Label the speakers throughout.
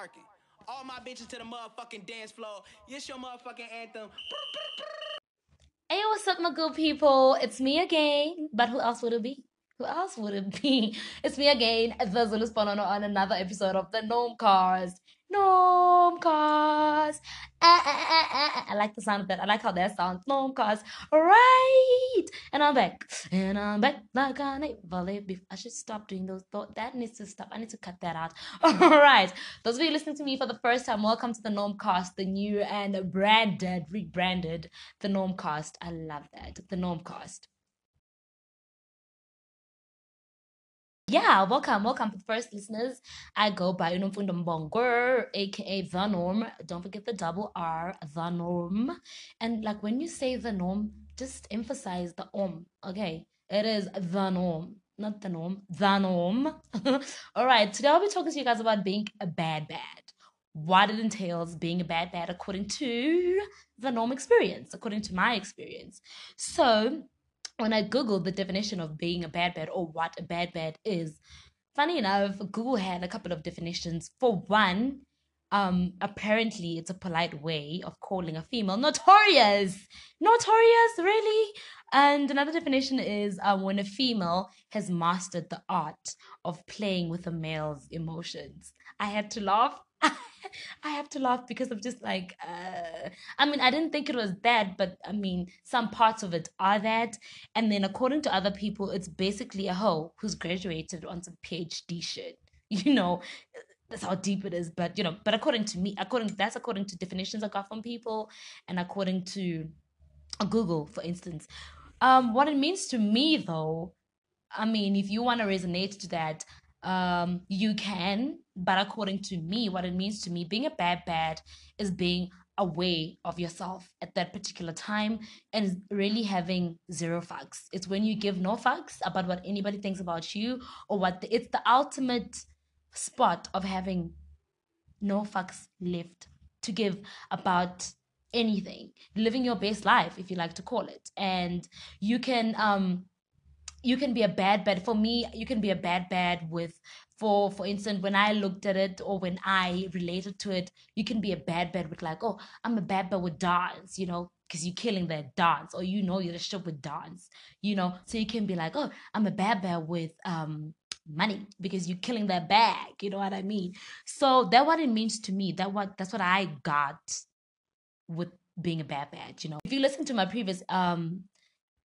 Speaker 1: sparking. All my bitches to the motherfucking dance floor. It's your motherfucking anthem.
Speaker 2: Hey, what's up, my good people? It's me again. But who else would it be? Who else would it be? It's me again, the Zulu Sponono, on another episode of the Gnome Cast. Gnome ah, ah, ah. I like the sound of that. I like how that sounds. Gnome Cast. Right. And I'm back. And I'm back like I never lived before. I should stop doing those. Th- that needs to stop. I need to cut that out. All right. Those of you listening to me for the first time, welcome to the Gnome Cast, the new and branded, rebranded, the Gnome Cast. I love that. The Gnome Cast. Yeah, welcome, welcome. First listeners, I go by Unomfundo Mbongo, aka The Norm. Don't forget the double R, The Norm. And like when you say The Norm, just emphasize the om, okay? It is The Norm, not the norm, The Norm. All right, today I'll be talking to you guys about being a bad bad. What it entails being a bad bad according to the norm experience, according to my experience. So, when I Googled the definition of being a bad bad or what a bad bad is, funny enough, Google had a couple of definitions. For one, um, apparently it's a polite way of calling a female notorious. Notorious, really? And another definition is um, when a female has mastered the art of playing with a male's emotions. I had to laugh. I have to laugh because I'm just like, uh, I mean, I didn't think it was that, but I mean, some parts of it are that. And then according to other people, it's basically a hoe who's graduated on some PhD shit. You know, that's how deep it is. But, you know, but according to me, according that's according to definitions I got from people and according to Google, for instance. Um, what it means to me though, I mean, if you want to resonate to that, um, you can. But according to me, what it means to me, being a bad bad is being away of yourself at that particular time and really having zero fucks. It's when you give no fucks about what anybody thinks about you or what the, it's the ultimate spot of having no fucks left to give about anything living your best life if you like to call it and you can um you can be a bad bad for me you can be a bad bad with for for instance when i looked at it or when i related to it you can be a bad bad with like oh i'm a bad bad with dance you know because you're killing that dance or you know you're a shit with dance you know? So you can be like oh i'm a bad bad with um money because you're killing that bag you know what i mean? So that what it means to me that what that's what i got with being a bad bad you know? If you listen to my previous um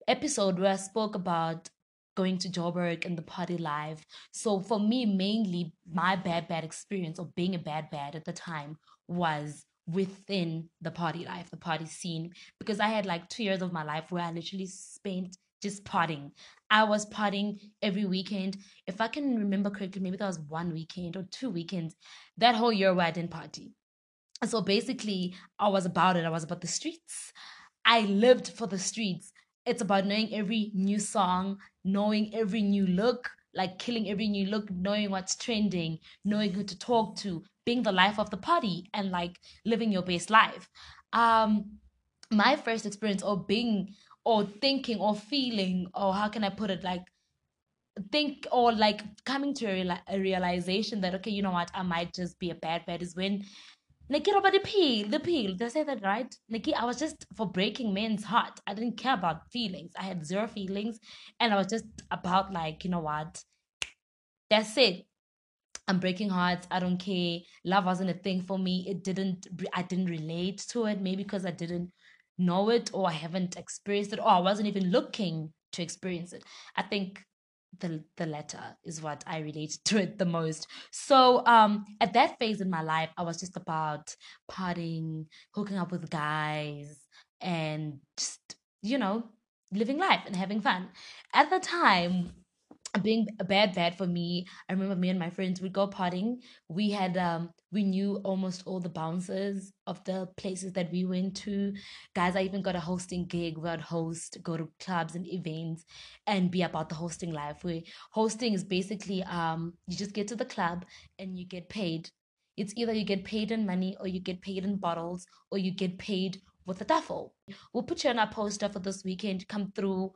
Speaker 2: episode where i spoke about going to Joburg and the party life. So for me, mainly my bad bad experience of being a bad bad at the time was within the party life, the party scene, because I had like two years of my life where I literally spent just partying. I was partying every weekend. If I can remember correctly, maybe that was one weekend or two weekends that whole year where I didn't party. So basically, I was about it. I was about the streets. I lived for the streets it's about knowing every new song, knowing every new look, like killing every new look, knowing what's trending, knowing who to talk to, being the life of the party and like living your best life. Um my first experience or being or thinking or feeling or how can I put it like think or like coming to a, reali- a realization that okay you know what I might just be a bad bad is when Nikki about the peel, the peel. Did I say that right? Nikki, I was just for breaking men's heart. I didn't care about feelings. I had zero feelings. And I was just about like, you know what? That's it. I'm breaking hearts. I don't care. Love wasn't a thing for me. It didn't I didn't relate to it. Maybe because I didn't know it or I haven't experienced it or I wasn't even looking to experience it. I think the the letter is what I related to it the most. So um at that phase in my life I was just about partying, hooking up with guys and just you know living life and having fun. At the time being a bad bad for me i remember me and my friends would go partying we had um we knew almost all the bouncers of the places that we went to. Guys i even got a hosting gig. Where i'd host go to clubs and events and be about the hosting life where hosting is basically um you just get to the club and you get paid. It's either you get paid in money or you get paid in bottles or you get paid with a duffel. We'll put you on our poster for this weekend. Come through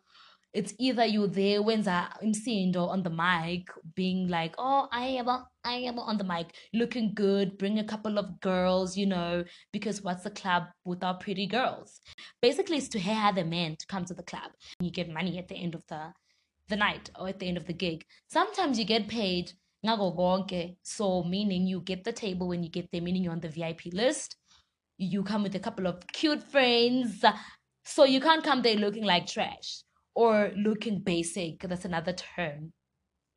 Speaker 2: it's either you're there when I am seeing imsindo on the mic being like oh i am i am on the mic. Looking good. Bring a couple of girls you know because what's the club without pretty girls? Basically it's to hire the men to come to the club. You get money at the end of the the night or at the end of the gig. Sometimes you get paid so meaning you get the table when you get there meaning you're on the vip list. You come with a couple of cute friends. So you can't come there looking like trash or looking basic. That's another term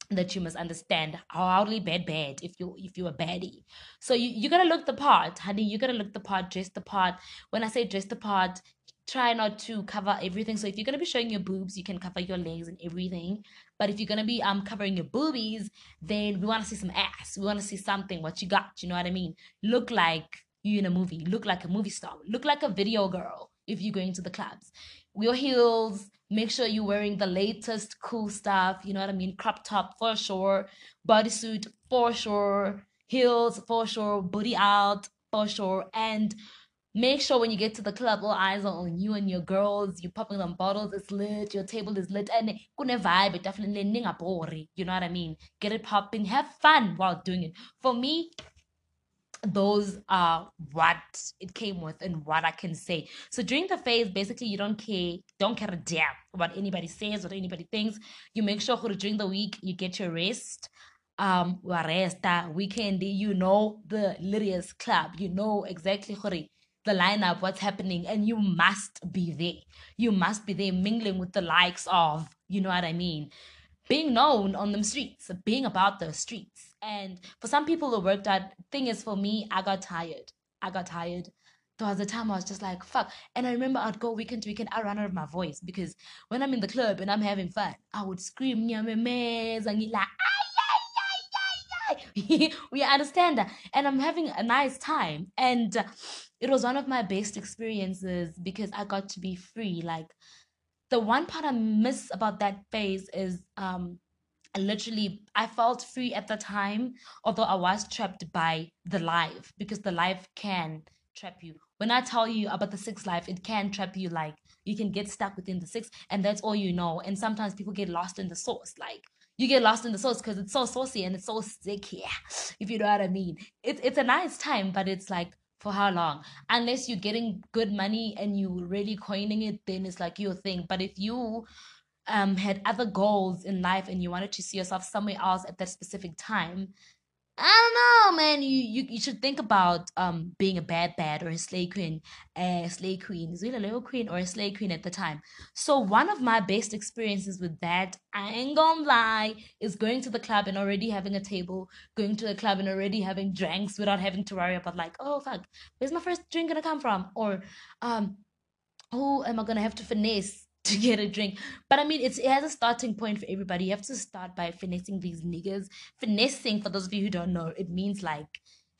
Speaker 2: that you must understand. Hardly bad bad if you if you're a baddie. So you, you gotta look the part, honey. You gotta look the part, dress the part. When I say dress the part, try not to cover everything. So if you're gonna be showing your boobs, you can cover your legs and everything. But if you're gonna be um covering your boobies, then we wanna see some ass. We wanna see something, what you got, you know what I mean? Look like you in a movie, look like a movie star, look like a video girl if you're going to the clubs. Your heels, make sure you're wearing the latest cool stuff, you know what I mean? Crop top for sure, bodysuit for sure, heels for sure, booty out for sure, and make sure when you get to the club, all eyes are on you and your girls. You're popping them bottles, it's lit, your table is lit, and kuna vibe, definitely. You know what I mean? Get it popping, have fun while doing it. For me, those are what it came with and what I can say. So during the phase, basically you don't care, don't care a damn what anybody says, what anybody thinks. You make sure during the week you get your rest. Um resta weekend, you know the Lyria's club, you know exactly the lineup, what's happening, and you must be there. You must be there mingling with the likes of, you know what I mean, being known on the streets, being about the streets and for some people, the worked out. Thing is, for me, I got tired. I got tired. There was a time I was just like, fuck. And I remember I'd go weekend to weekend, I run out of my voice because when I'm in the club and I'm having fun, I would scream, me me mez and like, we understand that. And I'm having a nice time. And it was one of my best experiences because I got to be free. Like, the one part I miss about that phase is um literally i felt free at the time although i was trapped by the life because the life can trap you. When i tell you about the six life it can trap you like you can get stuck within the six and that's all you know. And sometimes people get lost in the sauce like you get lost in the sauce because it's so saucy and it's so sticky if you know what i mean. It's, it's a nice time but it's like for how long? Unless you're getting good money and you're really coining it then it's like your thing. But if you um, had other goals in life and you wanted to see yourself somewhere else at that specific time, I don't know, man. You you, you should think about um being a bad bad or a slay queen, a slay queen, is it a little queen or a slay queen at the time? So one of my best experiences with that, I ain't gonna lie, is going to the club and already having a table, going to the club and already having drinks without having to worry about like, oh fuck, where's my first drink gonna come from? Or um, who am I gonna have to finesse to get a drink. But I mean, it's, it has a starting point for everybody. You have to start by finessing these niggas. Finessing, for those of you who don't know, it means like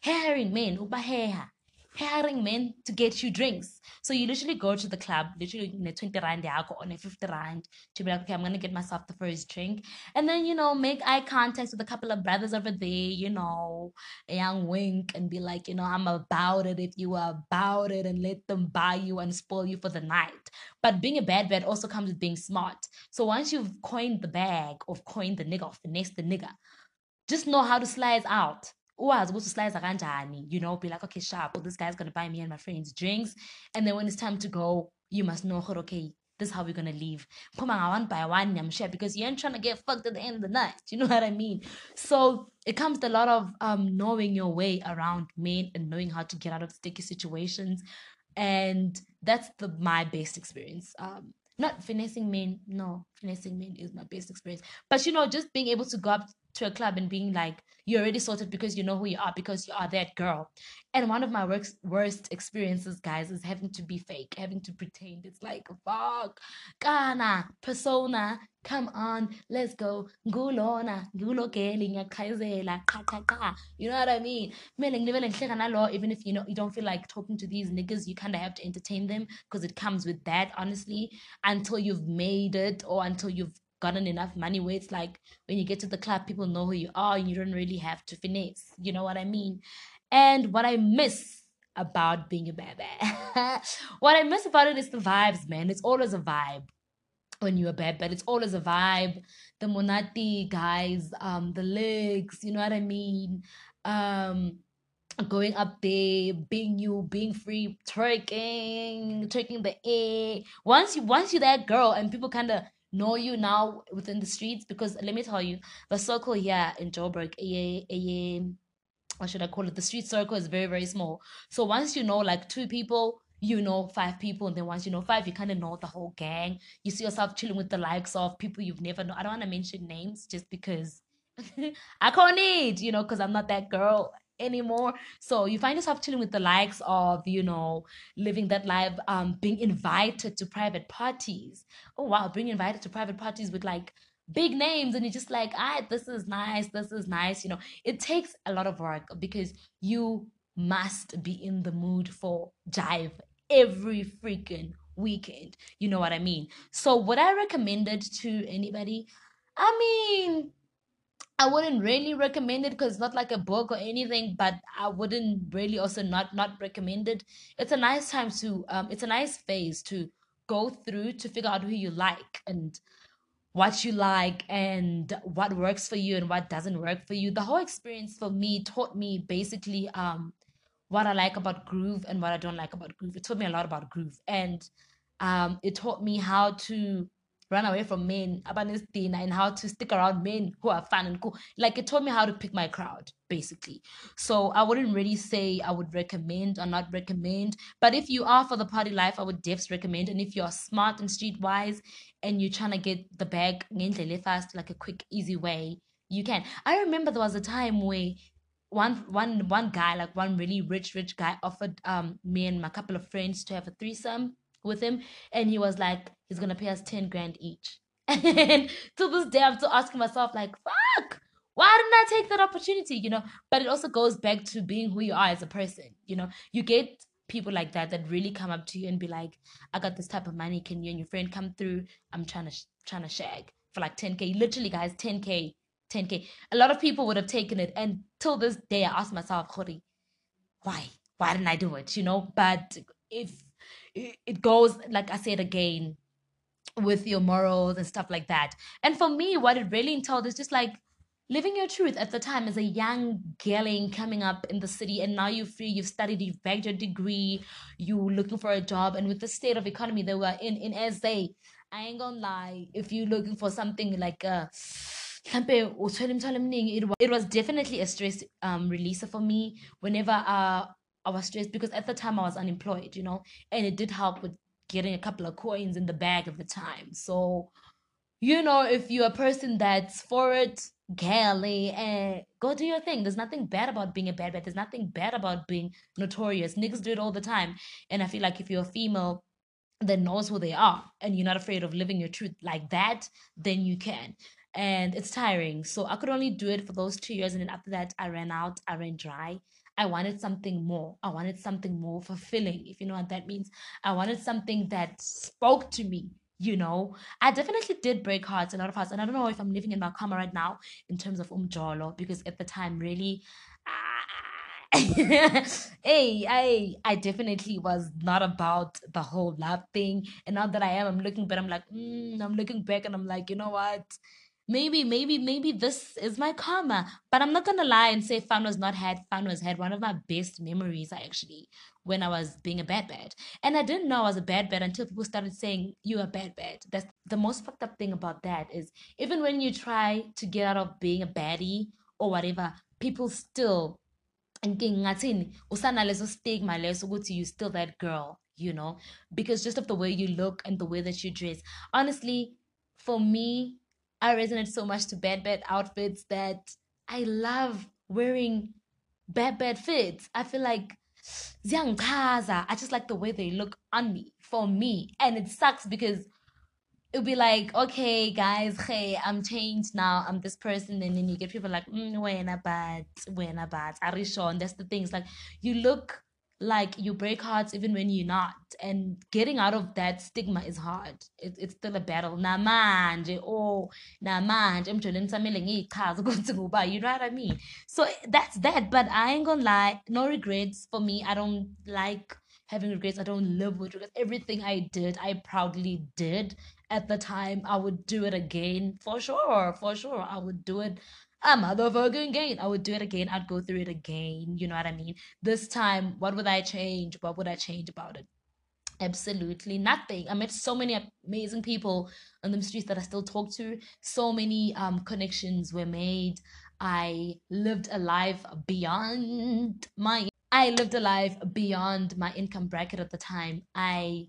Speaker 2: hiring men, ubaheha hiring men to get you drinks. So you literally go to the club, literally in a 20 rand or a 50 rand to be like, okay, I'm gonna get myself the first drink. And then, you know, make eye contact with a couple of brothers over there, you know, a young wink and be like, you know, I'm about it if you are about it and let them buy you and spoil you for the night. But being a bad bad also comes with being smart. So once you've coined the bag or coined the nigga or finesse the nigga, just know how to slide out uwazi ukuthi slicer kanjani you know be like okay sharp well, this guy's gonna buy me and my friends drinks. And then when it's time to go you must know okay this is how we're gonna leave. Puma one by one I'm sure because you ain't trying to get fucked at the end of the night you know what I mean? So it comes to a lot of um knowing your way around men and knowing how to get out of sticky situations. And that's the my best experience. Um not finessing men no finessing men is my best experience. But you know just being able to go up to a club and being like you're already sorted because you know who you are because you are that girl. And one of my worst worst experiences guys is having to be fake having to pretend. It's like fuck. Kana persona come on let's go. You know what i mean? Even if you know you don't feel like talking to these niggas you kind of have to entertain them because it comes with that honestly. Until you've made it or until you've gotten enough money where it's like when you get to the club, people know who you are and you don't really have to finesse. You know what I mean? And what I miss about being a bad what I miss about it is the vibes, man. It's always a vibe. when you're a bad bad. It's always a vibe. The monati guys, um, the legs, you know what I mean? Um going up there, being you, being free, twerking, twerking the air. Once you once you're that girl and people kinda know you now within the streets, because let me tell you, the circle here in Joburg, a, a, what should I call it? The street circle is very, very small. So once you know like two people, you know five people, and then once you know five, you kind of know the whole gang. You see yourself chilling with the likes of people you've never known. I don't want to mention names just because I can't need, you know, because I'm not that girl anymore. So you find yourself chilling with the likes of, you know, living that life, um, being invited to private parties. Oh wow, being invited to private parties with like big names and you're just like ah this is nice this is nice you know it takes a lot of work because you must be in the mood for jive every freaking weekend you know what i mean so would i recommend it to anybody i mean I wouldn't really recommend it because it's not like a book or anything, but I wouldn't really also not not recommend it. It's a nice time to um it's a nice phase to go through to figure out who you like and what you like and what works for you and what doesn't work for you. The whole experience for me taught me basically um what I like about groove and what I don't like about groove. It taught me a lot about groove and um it taught me how to run away from men abanesidina and how to stick around men who are fun and cool. Like it taught me how to pick my crowd basically. So i wouldn't really say i would recommend or not recommend but if you are for the party life i would defs recommend. And if you're smart and streetwise and you're trying to get the bag fast like a quick easy way you can. I remember there was a time where one one one guy like one really rich rich guy offered um me and my couple of friends to have a threesome with him and he was like he's gonna pay us 10 grand each. And to this day i'm still asking myself like fuck why didn't i take that opportunity you know? But it also goes back to being who you are as a person you know? You get people like that that really come up to you and be like i got this type of money. Can you and your friend come through? I'm trying to sh- trying to shag for like 10k literally guys 10k 10k a lot of people would have taken it and till this day i ask myself Khori, why? Why didn't i do it? You know? But if it goes like i said again with your morals and stuff like that. And for me what it really entailed is just like living your truth at the time as a young girling coming up in the city and now you're free you've studied you've bagged your degree you're looking for a job and with the state of economy that we're in in sa i ain't gonna lie if you're looking for something like uh it was, it was definitely a stress um releaser for me. Whenever uh I was stressed because at the time I was unemployed, you know, and it did help with getting a couple of coins in the bag at the time. So, you know, if you're a person that's for it, galley, and go do your thing. There's nothing bad about being a bad bad. There's nothing bad about being notorious. Niggas do it all the time. And I feel like if you're a female that knows who they are and you're not afraid of living your truth like that, then you can. And it's tiring. So I could only do it for those two years. And then after that, I ran out, I ran dry. I wanted something more. I wanted something more fulfilling, if you know what that means. I wanted something that spoke to me, you know. I definitely did break hearts, a lot of hearts. And I don't know if I'm living in my karma right now in terms of umjolo, because at the time, really, hey, I I definitely was not about the whole love thing. And now that I am, I'm looking but I'm like, mm, I'm looking back and I'm like, you know what? Maybe, maybe, maybe this is my karma. But I'm not gonna lie and say fun was not had. Fun was had. One of my best memories actually when I was being a bad bad. And I didn't know I was a bad bad until people started saying you are bad bad. That's the most fucked up thing about that is even when you try to get out of being a baddie or whatever, people still ngathini usanaleso stigma leso ukuthi you still that girl you know because just of the way you look and the way that you dress honestly for me I resonate so much to bad bad outfits that I love wearing bad bad fits. I feel like ziyangichaza. I just like the way they look on me for me, and it sucks because it'll be like, okay, guys, hey, I'm changed now. I'm this person, and then you get people like, mm, when a bad, when a bad, Arishon. That's the things like you look like you break hearts even when you're not and getting out of that stigma is hard it, it's still a battle namanje oh namanje emjoleni samele ngiyichaze ukuthi nguba you know what i mean so that's that but i ain't gonna lie no regrets for me i don't like having regrets. I don't live with regrets. Everything I did, I proudly did at the time. I would do it again for sure. For sure. I would do it a motherfucking again. I would do it again. I'd go through it again. You know what I mean? This time, what would I change? What would I change about it? Absolutely nothing. I met so many amazing people on the streets that I still talk to. So many um, connections were made. I lived a life beyond my I lived a life beyond my income bracket at the time. I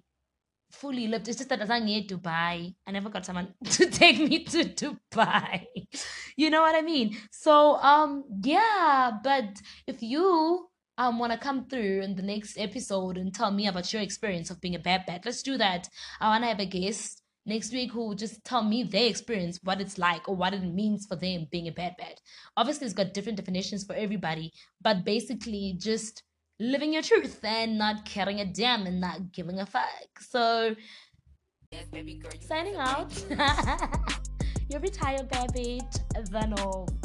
Speaker 2: fully lived. It's just that I near Dubai, I never got someone to take me to Dubai. you know what I mean? So um yeah, but if you um want to come through in the next episode and tell me about your experience of being a bad bat, let's do that. I want to have a guest next week who will just tell me their experience, what it's like or what it means for them being a bad bat. Obviously, it's got different definitions for everybody, but basically just living your truth and not caring a damn and not giving a fuck. So, yes, baby girl, signing out. You're retired, baby. The